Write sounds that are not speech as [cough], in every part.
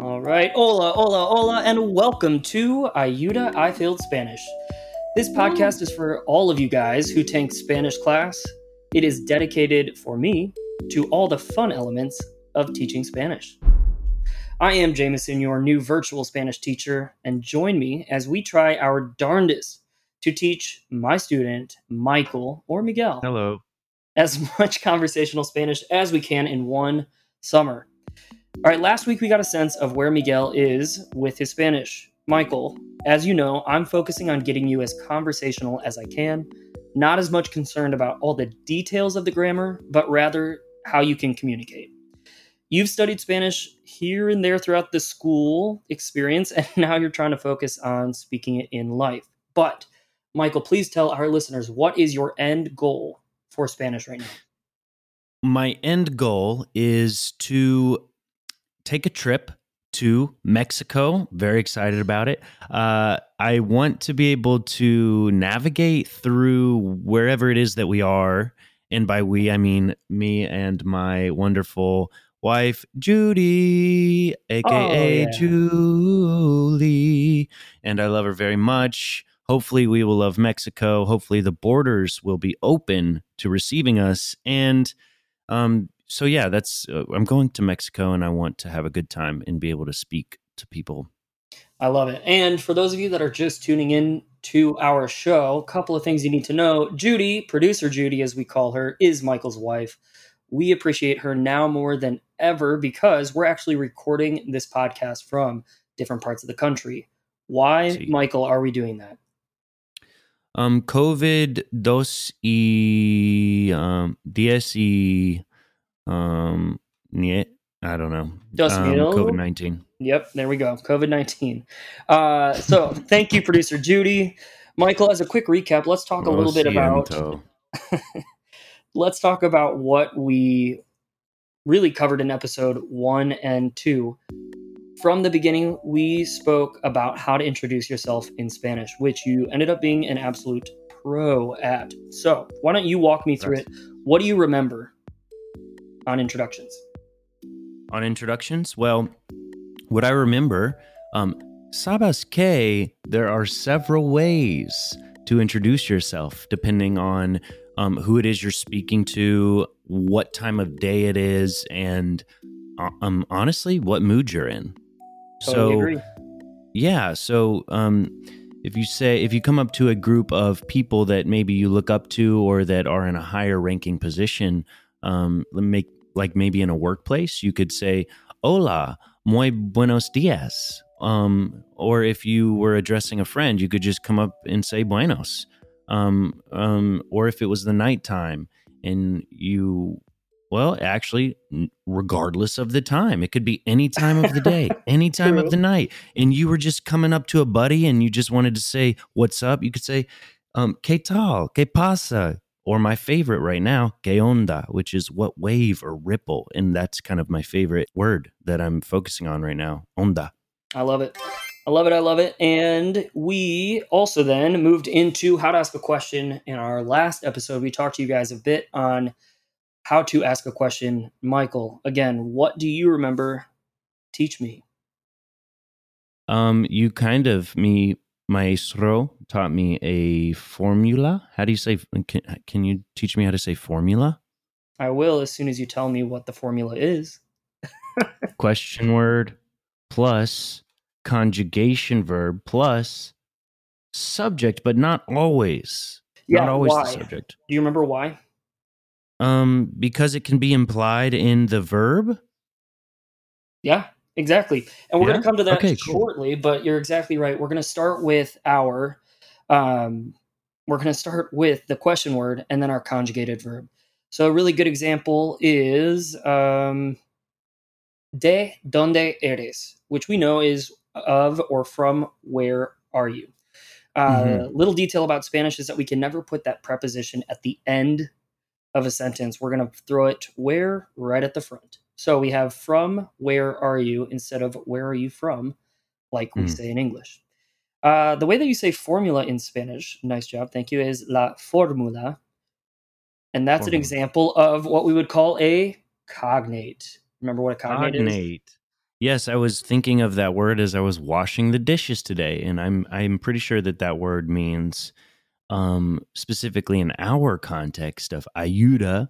All right, hola, hola, hola, and welcome to Ayuda I Failed Spanish. This podcast is for all of you guys who take Spanish class. It is dedicated for me to all the fun elements of teaching Spanish. I am Jameson, your new virtual Spanish teacher, and join me as we try our darndest to teach my student, Michael or Miguel, Hello. as [laughs] much conversational Spanish as we can in one summer. All right, last week we got a sense of where Miguel is with his Spanish. Michael, as you know, I'm focusing on getting you as conversational as I can, not as much concerned about all the details of the grammar, but rather how you can communicate. You've studied Spanish here and there throughout the school experience, [laughs] and now you're trying to focus on speaking it in life. But, Michael, please tell our listeners what is your end goal for Spanish right now? My end goal is to take a trip to Mexico. Very excited about it. Uh, I want to be able to navigate through wherever it is that we are. And by we, I mean me and my wonderful wife, Judy, aka yeah. Julie. And I love her very much. Hopefully, we will love Mexico. Hopefully, the borders will be open to receiving us. And um, so, yeah, that's uh, I'm going to Mexico and I want to have a good time and be able to speak to people. I love it. And for those of you that are just tuning in to our show, a couple of things you need to know. Judy, producer Judy, as we call her, is Michael's wife. We appreciate her now more than ever because we're actually recording this podcast from different parts of the country. Why, See. Michael, are we doing that? Um, COVID dos y um, diez y um, nie- I don't know. Dos um, mil? COVID nineteen. Yep, there we go. COVID 19. Uh, so thank you, producer Judy. Michael, as a quick recap, let's talk a little bit about [laughs] let's talk about what we really covered in episode one and two. From the beginning, we spoke about how to introduce yourself in Spanish, which you ended up being an absolute pro at. So, why don't you walk me through it? What do you remember on introductions? on introductions? Well, what I remember, um, sabes que there are several ways to introduce yourself depending on um, who it is you're speaking to, what time of day it is, and uh, um, honestly, what mood you're in. Totally so, agree. yeah. So, um, if you say, if you come up to a group of people that maybe you look up to or that are in a higher ranking position, um, let make like maybe in a workplace, you could say, Hola, muy buenos dias. Um, or if you were addressing a friend, you could just come up and say buenos. Um, um, or if it was the nighttime and you, well, actually, regardless of the time, it could be any time of the day, [laughs] any time True. of the night, and you were just coming up to a buddy and you just wanted to say, What's up? You could say, um, ¿Qué tal? ¿Qué pasa? Or my favorite right now, ¿Qué onda? Which is what wave or ripple. And that's kind of my favorite word that I'm focusing on right now. Onda. I love it. I love it. I love it. And we also then moved into how to ask a question. In our last episode, we talked to you guys a bit on how to ask a question. Michael, again, what do you remember? Teach me. Um, you kind of me maestro taught me a formula. How do you say? Can, can you teach me how to say formula? I will as soon as you tell me what the formula is. [laughs] Question word plus conjugation verb plus subject, but not always. not always why? the subject. Do you remember why? Um, because it can be implied in the verb. Yeah, exactly. And we're going to come to that Okay, cool. shortly, but you're exactly right. We're going to start with our um we're going to start with the question word and then our conjugated verb. So a really good example is um de donde eres, which we know is of or from where are you. Uh, Mhm. Little detail about Spanish is that we can never put that preposition at the end of a sentence. We're going to throw it where right at the front. So we have from where are you instead of where are you from, like we Mhm. say in English. Uh, the way that you say formula in Spanish, nice job, thank you, is la formula. And that's an example of what we would call a cognate. Remember what a cognate, is? Cognate. Yes, I was thinking of that word as I was washing the dishes today, and I'm I'm pretty sure that that word means, um, specifically in our context of ayuda,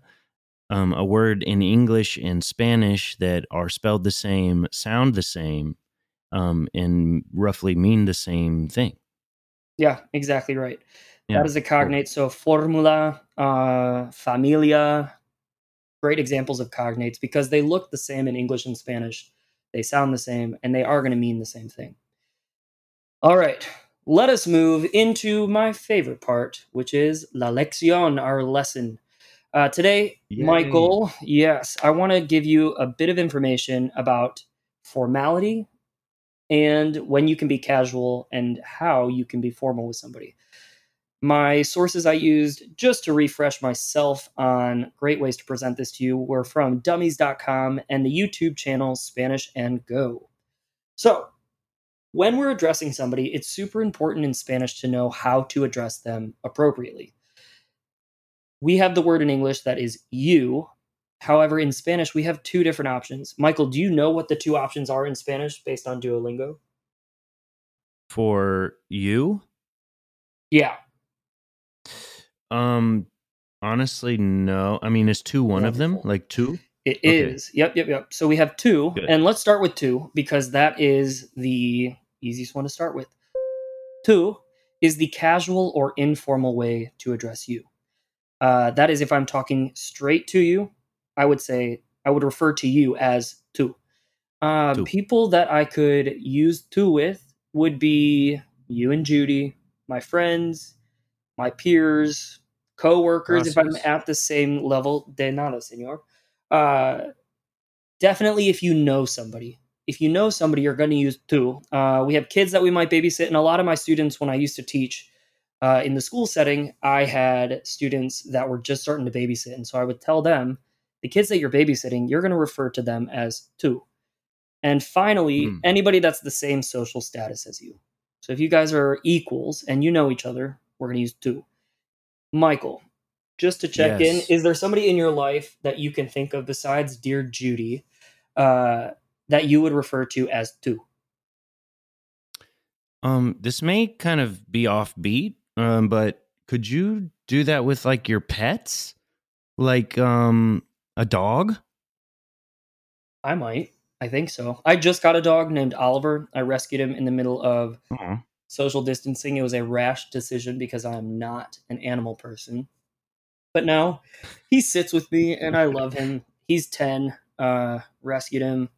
um, a word in English and Spanish that are spelled the same, sound the same, um, and roughly mean the same thing. Yeah, exactly right. Yeah, That is a cognate. So formula, uh, familia, great examples of cognates because they look the same in English and Spanish. They sound the same, and they are going to mean the same thing. All right, let us move into my favorite part, which is la lección, our lesson. Uh, today, Yay. Michael, yes, I want to give you a bit of information about formality and when you can be casual and how you can be formal with somebody. My sources I used just to refresh myself on great ways to present this to you were from dummies.com and the YouTube channel Spanish and Go. So, when we're addressing somebody, it's super important in Spanish to know how to address them appropriately. We have the word in English that is you. However, in Spanish, we have tu different options. Michael, do you know what the tu options are in Spanish based on Duolingo? For you, Yeah. um, honestly, no. I mean, is tu one of them? Like tu? It Okay. is. Yep, yep, yep. So we have two, Good. and let's start with two because that is the easiest one to start with. Tu is the casual or informal way to address you. Uh, that is, if I'm talking straight to you, I would say I would refer to you as tu. Uh, Tu. people that I could use tu with would be you and Judy, my friends, my peers, co-workers. If I'm at the same level, de nada, senor. Uh, definitely, if you know somebody, if you know somebody, you're going to use tu. Uh, we have kids that we might babysit, and a lot of my students, when I used to teach uh, in the school setting, I had students that were just starting to babysit, and so I would tell them, the kids that you're babysitting, you're going to refer to them as tu. And finally, Hmm. anybody that's the same social status as you. So if you guys are equals and you know each other, we're going to use tu. Michael, just to check Yes. in, is there somebody in your life that you can think of besides dear Judy uh, that you would refer to as tu? Um, this may kind of be offbeat, um, but could you do that with like your pets? Like um a dog? I might. I think so. I just got a dog named Oliver. I rescued him in the middle of Aw. social distancing. It was a rash decision because I'm not an animal person. But now he sits with me and I love him. He's 10. Uh, rescued him.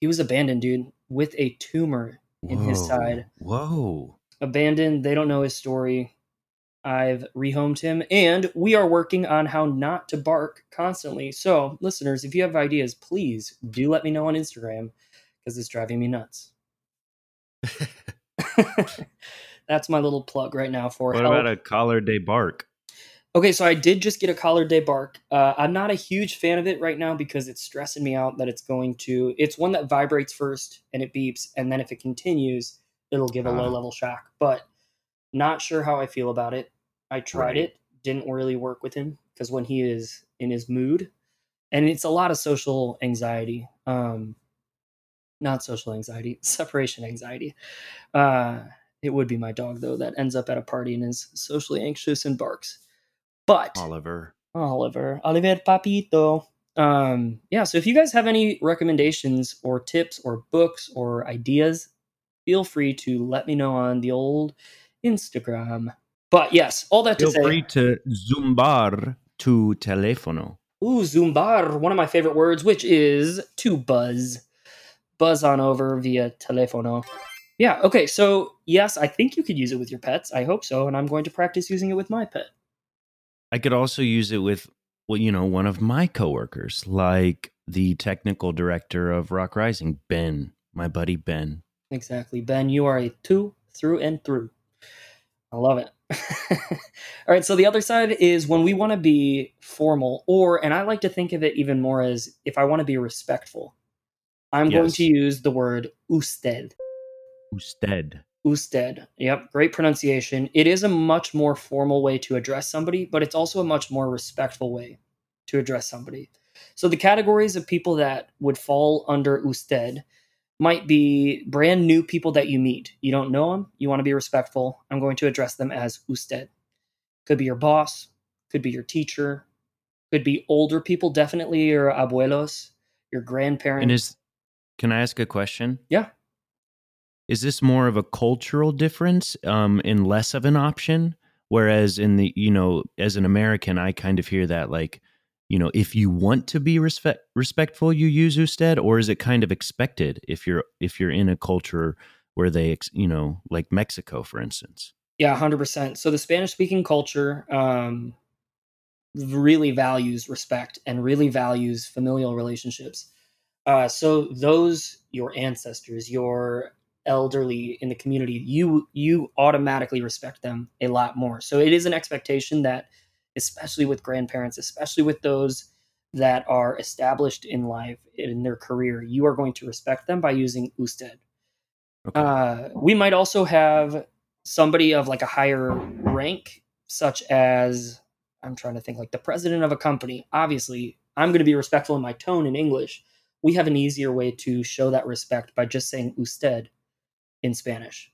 He was abandoned, dude, with a tumor in his side. Whoa. Abandoned. They don't know his story. I've rehomed him and we are working on how not to bark constantly. So, listeners, if you have ideas, please do let me know on Instagram because it's driving me nuts. [laughs] That's my little plug right now for What help. about a collar day bark? Okay, so I did just get a collar day bark. Uh, I'm not a huge fan of it right now because it's stressing me out that it's going to. It's one that vibrates first and it beeps, and then if it continues, it'll give a Ah. low level shock. But not sure how I feel about it. I tried Right. it, didn't really work with him because when he is in his mood, and it's a lot of social anxiety. Um, not social anxiety, [laughs] separation anxiety. Uh, it would be my dog though that ends up at a party and is socially anxious and barks. But Oliver. Oliver, Oliver Papito. Um, yeah, so if you guys have any recommendations or tips or books or ideas, feel free to let me know on the old Instagram. But yes, all that to say. Feel free to zumbar tu telefono. ooh, zumbar, one of my favorite words, which is to buzz. Buzz on over via telefono. Yeah, okay, so yes, I think you could use it with your pets. I hope so, and I'm going to practice using it with my pet. I could also use it with well, you know, one of my coworkers, like the technical director of Rock Rising, Ben, my buddy Ben. Exactly. Ben, you are a tu through and through. I love it. [laughs] All right, so the other side is when we want to be formal, or, and I like to think of it even more as if I want to be respectful, I'm going to use the word usted. Usted. Usted. Yep, great pronunciation. It is a much more formal way to address somebody, but it's also a much more respectful way to address somebody. So the categories of people that would fall under usted might be brand new people that you meet. You don't know them, you want to be respectful. I'm going to address them as usted. Could be your boss, could be your teacher, could be older people, definitely your abuelos, your grandparents. And is can I ask a question? Yeah. Is this more of a cultural difference um, and less of an option? Whereas in the, you know, as an American, I kind of hear that like, you know, if you want to be respect, respectful, you use usted, or is it kind of expected if you're if you're in a culture where they, you know, like Mexico, for instance? Yeah, hundred percent. So the Spanish speaking culture um, really values respect and really values familial relationships. Uh, so those your ancestors, your elderly in the community, you you automatically respect them a lot more. So it is an expectation that, especially with grandparents, especially with those that are established in life in their career, you are going to respect them by using usted. Okay. Uh, we might also have somebody of like a higher rank, such as I'm trying to think like the president of a company. Obviously, I'm going to be respectful in my tone in English. We have an easier way to show that respect by just saying usted in Spanish.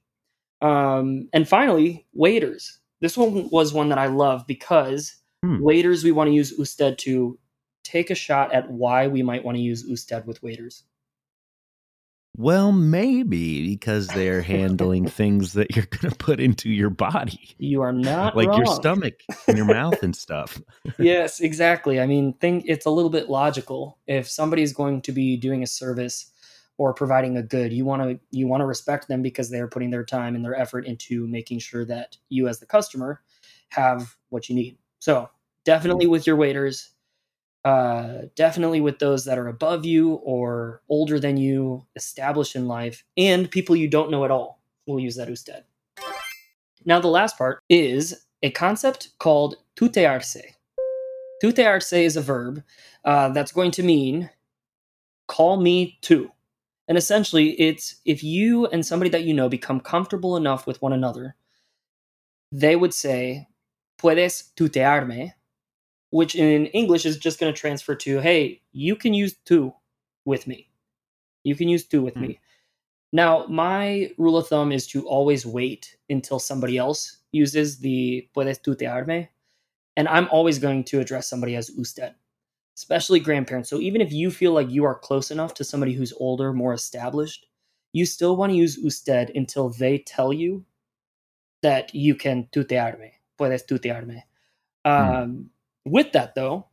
Um, and finally, waiters. This one was one that I love because hmm. waiters, we want to use usted to take a shot at why we might want to use usted with waiters. Well, maybe because they're handling [laughs] things that you're going to put into your body. You are not like wrong. your stomach and your mouth and stuff. [laughs] yes, exactly. I mean, think it's a little bit logical. If somebody's going to be doing a service or providing a good, you want to you want to respect them because they're putting their time and their effort into making sure that you as the customer have what you need. So, definitely with your waiters, uh, definitely with those that are above you or older than you, established in life, and people you don't know at all. We'll use that instead. Now, the last part is a concept called tutearse. Tutearse is a verb uh, that's going to mean call me tu. And essentially, it's if you and somebody that you know become comfortable enough with one another, they would say, puedes tutearme, which in English is just going to transfer to, hey, you can use tu with me. You can use tu with mm. me. Now, my rule of thumb is to always wait until somebody else uses the puedes tutearme. And I'm always going to address somebody as usted, especially grandparents. So even if you feel like you are close enough to somebody who's older, more established, you still want to use usted until they tell you that you can tutearme, puedes tutearme. Mm. Um, with that, though,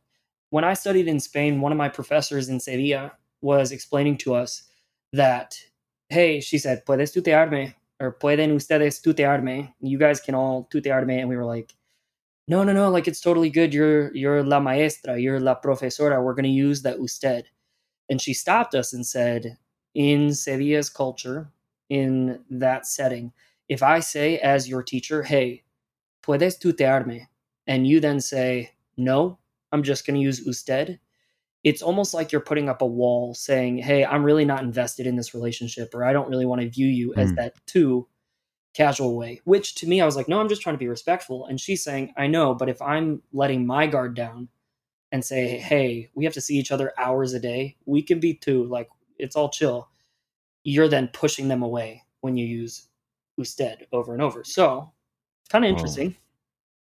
when I studied in Spain, one of my professors in Sevilla was explaining to us that, hey, she said, puedes tutearme, or pueden ustedes tutearme. You guys can all tutearme. And we were like, no, no, no, like it's totally good. You're you're la maestra, you're la profesora. We're gonna use that usted. And she stopped us and said, in Sevilla's culture, in that setting, if I say as your teacher, hey, puedes tutearme, and you then say, no, I'm just going to use usted, it's almost like you're putting up a wall saying, hey, I'm really not invested in this relationship, or I don't really want to view you mm. as that too casual way. Which to me, I was like, no, I'm just trying to be respectful. And she's saying, I know, but if I'm letting my guard down and say, hey, we have to see each other hours a day, we can be tu, like it's all chill. You're then pushing them away when you use usted over and over. So, it's kind of interesting.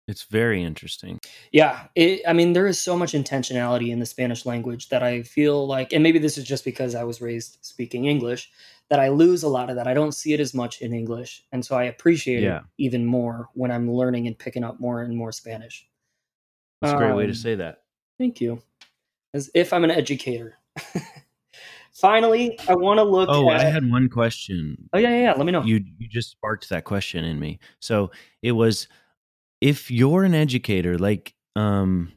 It's very interesting. Yeah, it, I mean, there is so much intentionality in the Spanish language that I feel like, and maybe this is just because I was raised speaking English, that I lose a lot of that. I don't see it as much in English, and so I appreciate yeah. it even more when I'm learning and picking up more and more Spanish. That's a great um, way to um, say that. Thank you. As if I'm an educator. [laughs] Finally, I want to look. Oh, at... I had one question. Oh yeah, yeah, yeah. Let me know. You you just sparked that question in me. So it was if you're an educator, like, um,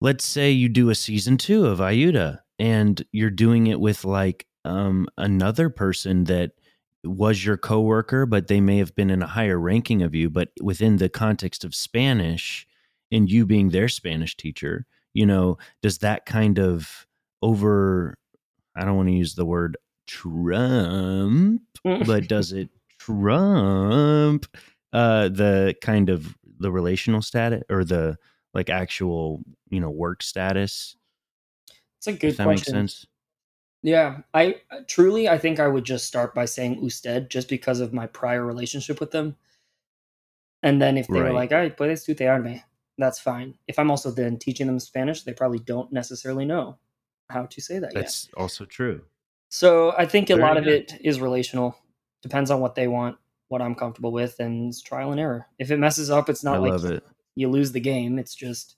let's say you do a season two of Ayuda and you're doing it with like um, another person that was your coworker, but they may have been in a higher ranking of you, but within the context of Spanish and you being their Spanish teacher, you know, does that kind of over, I don't want to use the word trump, [laughs] but does it trump uh the kind of the relational status or the like actual you know work status it's a good if that question. makes sense Yeah, I truly I think I would just start by saying usted just because of my prior relationship with them. And then if they were Right. like, "Ay, puedes tutearme," that's fine. If I'm also then teaching them Spanish, they probably don't necessarily know how to say that yet. That's also true. So I think a Very lot of it is relational. Depends on what they want, what I'm comfortable with, and it's trial and error. If it messes up, it's I not like love it. you lose the game. It's just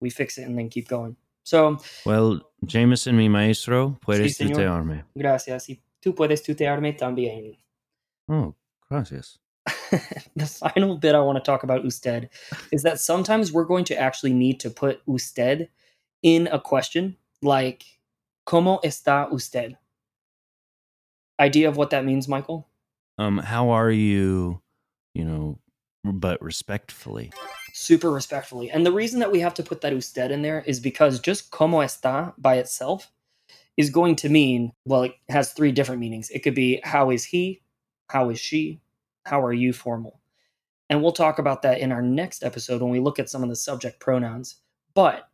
we fix it and then keep going. So Well, Jameson, mi maestro, puedes señor. tutearme. gracias. Y tú puedes tutearme también. Oh, gracias. [laughs] the final bit I want to talk about usted is that sometimes we're going to actually need to put usted in a question like ¿Cómo está usted? Idea of what that means, Michael? Um, how are you? You know, but respectfully. Super respectfully. And the reason that we have to put that usted in there is because just ¿Cómo está by itself is going to mean, well, it has three different meanings. It could be how is he? How is she? How are you formal? And we'll talk about that in our next episode when we look at some of the subject pronouns. But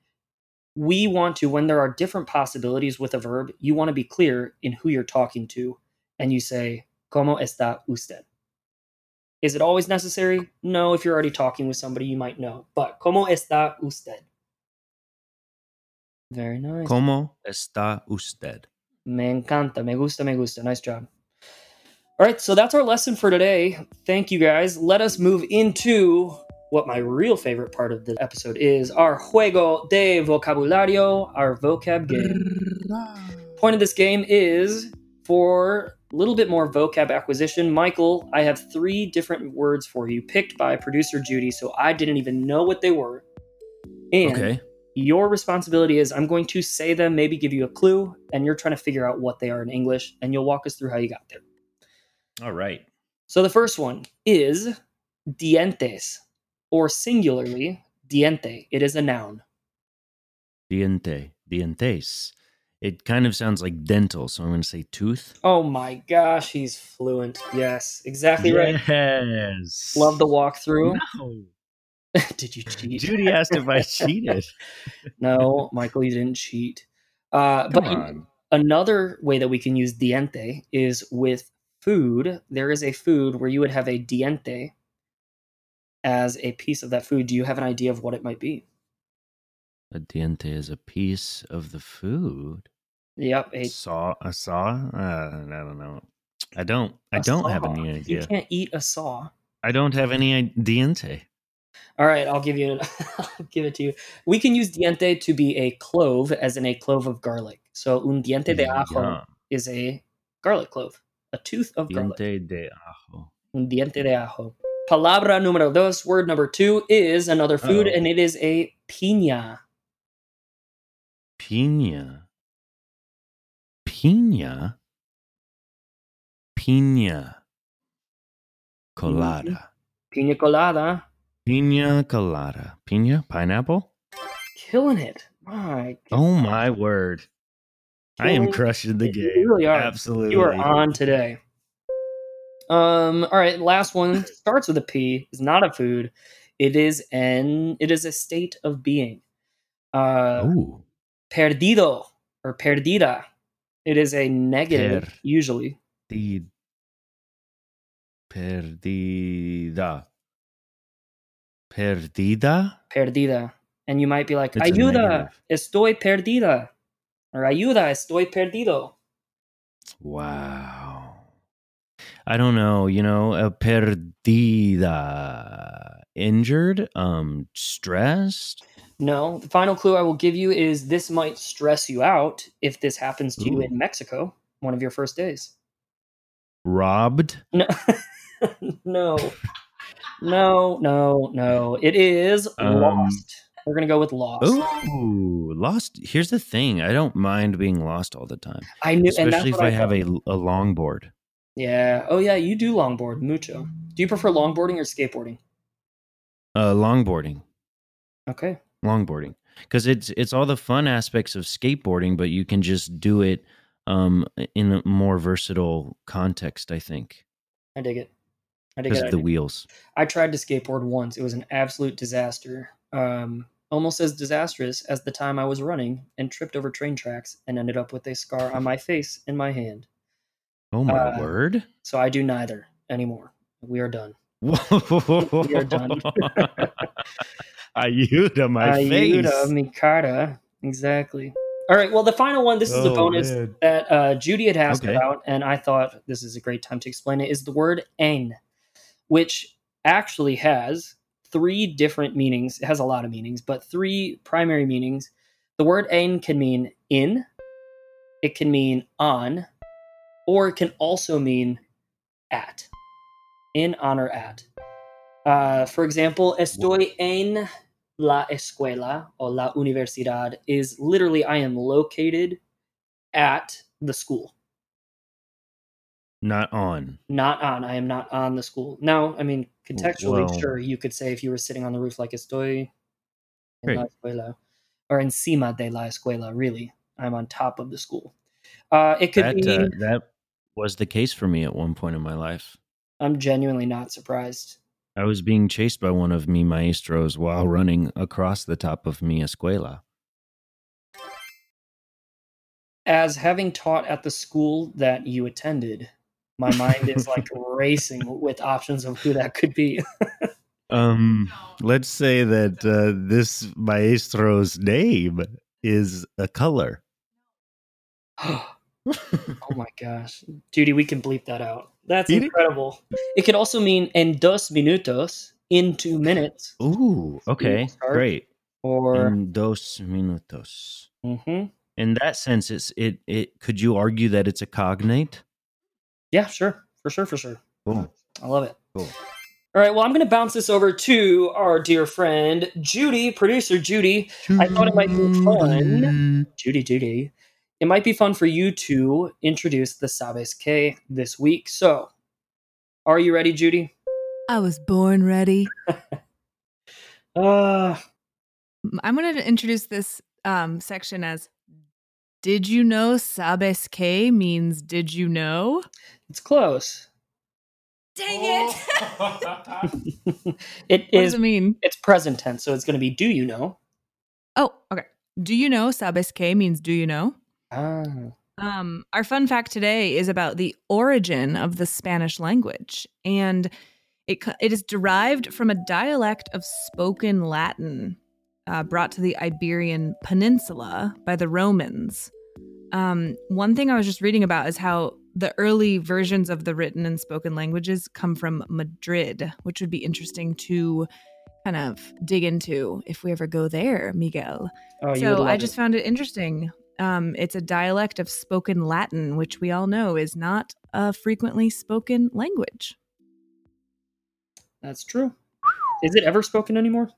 we want to, when there are different possibilities with a verb, you want to be clear in who you're talking to. And you say, ¿Cómo está usted? Is it always necessary? No, if you're already talking with somebody, you might know. But ¿Cómo está usted? Very nice. ¿Cómo está usted? Me encanta. Me gusta, me gusta. Nice job. All right, so that's our lesson for today. Thank you guys. Let us move into what my real favorite part of the episode is our juego de vocabulario, our vocab game. Point of this game is for a little bit more vocab acquisition. Michael, I have three different words for you picked by producer Judy, so I didn't even know what they were. And Okay. your responsibility is I'm going to say them, maybe give you a clue, and you're trying to figure out what they are in English, and you'll walk us through how you got there. All right. So the first one is dientes, or singularly, diente. It is a noun. Diente. Dientes. It kind of sounds like dental, so I'm going to say tooth. Oh my gosh, he's fluent. Yes, exactly right. Yes. Love the walkthrough. No. [laughs] Did you cheat? Judy asked if I cheated. [laughs] No, Michael, you didn't cheat. Uh, Come but on. another way that we can use diente is with food. There is a food where you would have a diente as a piece of that food. Do you have an idea of what it might be? A diente is a piece of the food. Yep, a saw a saw? Uh, I don't know. I don't. I don't have saw. any You can't eat a saw. I don't have any diente. All right, I'll give you. [laughs] I'll give it to you. We can use diente to be a clove, as in a clove of garlic. So un diente de ajo Yum. is a garlic clove, a tooth of garlic. Diente de ajo. Un diente de ajo. Palabra número dos, word number two is another food, Uh-oh. and it is a piña. Pina. Pina. Pina. Colada. Piña colada. Pina colada. Pina? Pineapple? Killing it. My Oh my word. I am crushing the game. You really are. Absolutely. You are on today. Um. All right. Last one starts with a P. Is not a food. It is an. It is a state of being. Uh, Ooh. Perdido or perdida. It is a negative Per- usually. Di- Perdida. Perdida? Perdida, and you might be like, It's "Ayuda, estoy perdida," or "Ayuda, estoy perdido." Wow. I don't know, you know, a perdida. Injured? Um, stressed? No, the final clue I will give you is this might stress you out if this happens to you in Mexico, one of your first days. Robbed? No, [laughs] no, no, no, no. It is Um, lost. We're gonna go with lost. Ooh, lost. Here's the thing. I don't mind being lost all the time, I knew, especially if what I have a, a longboard. Yeah. Oh yeah, you do longboard mucho. Do you prefer longboarding or skateboarding? Uh, longboarding. Okay. Longboarding because it's it's all the fun aspects of skateboarding but you can just do it um in a more versatile context i think I dig it. I dig because it. Of the wheels I tried to skateboard once. It was an absolute disaster. Um, almost as disastrous as the time I was running and tripped over train tracks and ended up with a scar on my face and my hand. Oh my Uh, word! So I do neither anymore. We are done. [laughs] [laughs] we are done. [laughs] [laughs] Ayuda, my face. Ayuda, mi cara. Exactly. All right. Well, the final one, this is a Oh, bonus man. that uh, Judy had asked Okay. about, and I thought this is a great time to explain it, is the word en, which actually has three different meanings. It has a lot of meanings, but three primary meanings. The word en can mean in, it can mean on, or it can also mean at. In, on, or at. Uh, for example, estoy en la escuela or la universidad is literally I am located at the school, Not on. not on. I am not on the school. Now, I mean, contextually, Well- sure, you could say if you were sitting on the roof like estoy en la escuela or encima de la escuela, really. I'm on top of the school. Uh, it could That be, uh, that was the case for me at one point in my life. I'm genuinely not surprised. I was being chased by one of mi maestros while running across the top of mi escuela. As having taught at the school that you attended, my mind is like [laughs] racing with options of who that could be. [laughs] Um, let's say that uh, this maestro's name is a color. [gasps] oh my gosh. Judy, we can bleep that out. That's Eat incredible. It could also mean en dos minutos, in two minutes, Ooh, okay, great. or En dos minutos. Mm-hmm. In that sense, it's it. It could you argue that it's a cognate? yeah, sure, for sure, for sure. Cool. I love it. Cool. All right, well, I'm going to bounce this over to our dear friend Judy, producer Judy. I thought it might be fun. Judy, Judy. It might be fun for you to introduce the Sabes que this week. So, are you ready, Judy? I was born ready. [laughs] Uh, I'm going to introduce this um, section as Did you know Sabes que means did you know? it's close. Dang it. [laughs] [laughs] it what is does it mean? it's present tense, so it's going to be do you know? Oh, okay. Do you know Sabes que means do you know? Ah. Um, our fun fact today is about the origin of the Spanish language, and it it is derived from a dialect of spoken Latin uh, brought to the Iberian Peninsula by the Romans. Um, one thing I was just reading about is how the early versions of the written and spoken languages come from Madrid, which would be interesting to kind of dig into if we ever go there, Miguel Oh, so I just it. found it interesting. Um, it's a dialect of spoken Latin, which we all know is not a frequently spoken language. That's true. Is it ever spoken anymore?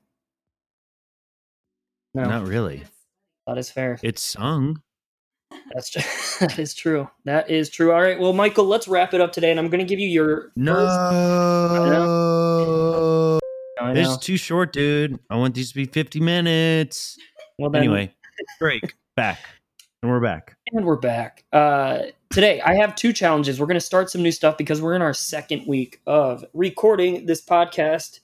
No, Not really. that is fair. It's sung. That's just, [laughs] that is true. That is true. All right, well, Michael, let's wrap it up today, and I'm going to give you your first. No, [laughs] I know. it's too short, dude. I want these to be fifty minutes. Well, then, Anyway, [laughs] break back, and we're back. and we're back. Uh, today, I have two challenges. We're going to start some new stuff because we're in our second week of recording this podcast.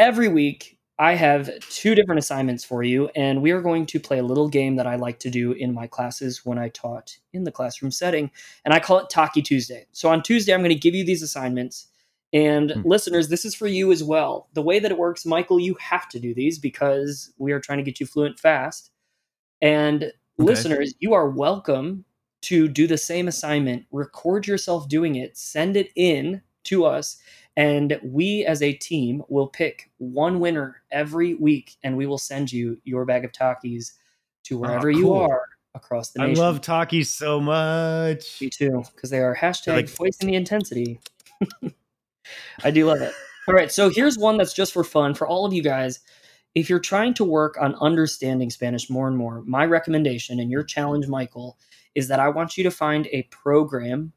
Every week, I have two different assignments for you, and we are going to play a little game that I like to do in my classes when I taught in the classroom setting, and I call it Taki Tuesday. So on Tuesday, I'm going to give you these assignments. And Hmm. listeners, this is for you as well. The way that it works, Michael, you have to do these because we are trying to get you fluent fast. And listeners, you are welcome to do the same assignment, record yourself doing it, send it in to us, and we as a team will pick one winner every week and we will send you your bag of Takis to ah, wherever you cool. are across the nation. I love Takis so much. Me too, because they are hashtag like- voicing the intensity. [laughs] I do love it. All right, so here's one that's just for fun for all of you guys. If you're trying to work on understanding Spanish more and more, my recommendation and your challenge, Michael, is that I want you to find a program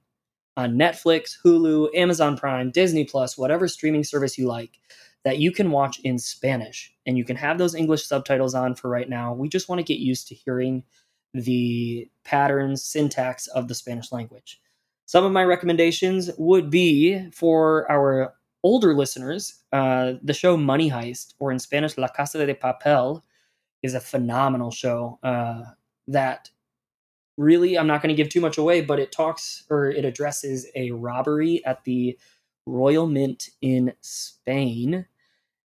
on Netflix, Hulu, Amazon Prime, Disney Plus, whatever streaming service you like that you can watch in Spanish and you can have those English subtitles on for right now. We just want to get used to hearing the patterns, syntax of the Spanish language. Some of my recommendations would be for our older listeners, uh, the show Money Heist, or in Spanish La Casa de Papel, is a phenomenal show uh, that really I'm not going to give too much away, but it talks or it addresses a robbery at the Royal Mint in Spain.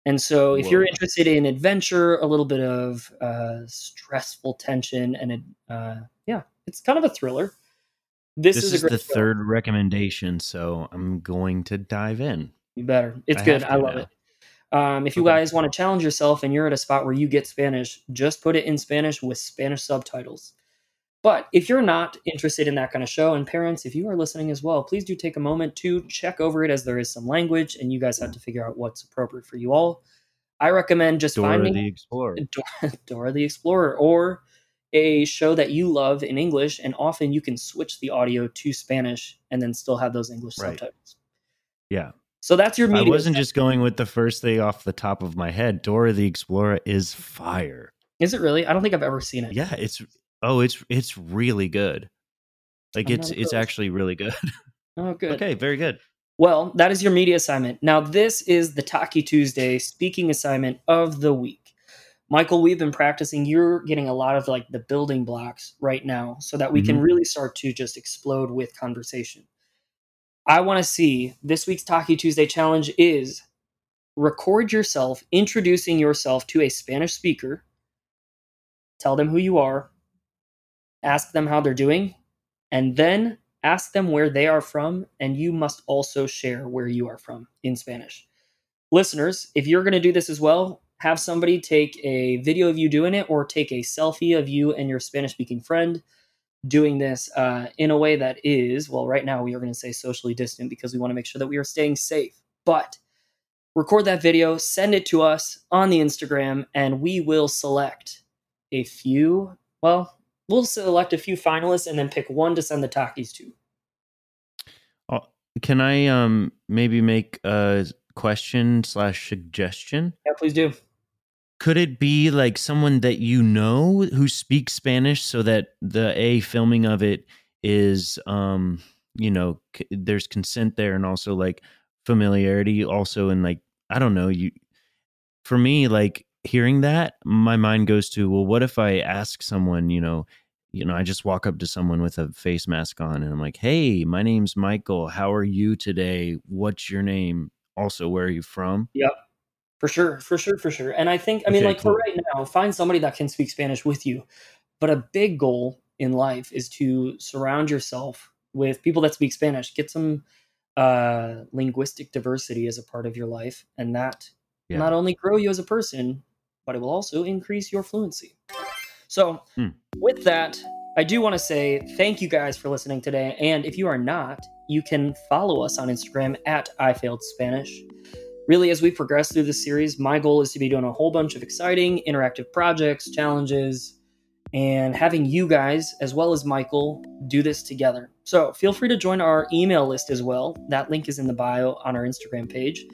And so, if Whoa. you're interested in adventure, a little bit of uh, stressful tension, and uh, yeah, it's kind of a thriller. This, This, is, is, a great the third recommendation, so I'm going to dive in. You better. It's I good. I love now. it. Um, if you Okay. guys want to challenge yourself and you're at a spot where you get Spanish, just put it in Spanish with Spanish subtitles. But if you're not interested in that kind of show, and parents, if you are listening as well, please do take a moment to check over it as there is some language and you guys have to figure out what's appropriate for you all. I recommend just Dora finding the Explorer. [laughs] Dora, Dora the Explorer or a show that you love in English, and often you can switch the audio to Spanish and then still have those English Right. subtitles. Yeah. So that's your media. I wasn't just going with the first thing off the top of my head. Dora the Explorer is fire. Is it really? I don't think I've ever seen it. Yeah, it's oh, it's it's really good. Like I'm it's it's actually really good. [laughs] Oh, good. okay, very good. Well, that is your media assignment. Now, this is the Taki Tuesday speaking assignment of the week. Michael, we've been practicing. You're getting a lot of like the building blocks right now so that we can Mhm. really start to just explode with conversation. I want to see this week's Taki Tuesday challenge is record yourself introducing yourself to a Spanish speaker. Tell them who you are, ask them how they're doing, and then ask them where they are from, and you must also share where you are from in Spanish. Listeners, if you're going to do this as well, have somebody take a video of you doing it or take a selfie of you and your Spanish speaking friend doing this uh, in a way that is, well, right now we are going to say socially distant because we want to make sure that we are staying safe. But record that video, send it to us on the Instagram, and we will select a few. Well, we'll select a few finalists and then pick one to send the Takis to. Uh, Can I um maybe make a question slash suggestion? Yeah, please do. Could it be like someone that you know who speaks Spanish so that the a filming of it is um you know c- there's consent there and also like familiarity also and like I don't know you for me like hearing that my mind goes to well what if I ask someone you know you know I just walk up to someone with a face mask on and I'm like hey my name's Michael. How are you today? What's your name? Also where are you from For sure, for sure, for sure. And I think, I mean, Okay, like for right now, find somebody that can speak Spanish with you. But a big goal in life is to surround yourself with people that speak Spanish. Get some uh, linguistic diversity as a part of your life, and that Yeah. not only grow you as a person, but it will also increase your fluency. So, Hmm. with that, I do want to say thank you guys for listening today. And if you are not, you can follow us on Instagram at I Failed Spanish. Really, as we progress through this series, my goal is to be doing a whole bunch of exciting interactive projects, challenges, and having you guys, as well as Michael, do this together. So feel free to join our email list as well. That link is in the bio on our Instagram page.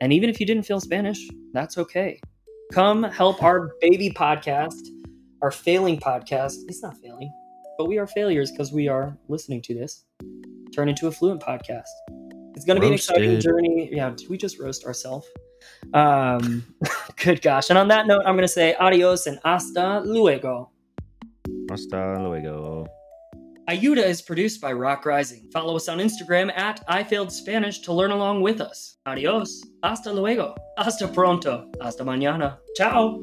And even if you didn't feel Spanish, that's okay. Come help our baby podcast, our failing podcast. It's not failing, but we are failures because we are listening to this. Turn into a fluent podcast. It's going to be an exciting journey. Yeah, did we just roast ourselves? Um, [laughs] good gosh. And on that note, I'm going to say adios and hasta luego. hasta luego Ayuda is produced by Rock Rising. Follow us on Instagram at I Failed Spanish to learn along with us. Adios. Hasta luego. Hasta pronto. Hasta mañana. Ciao.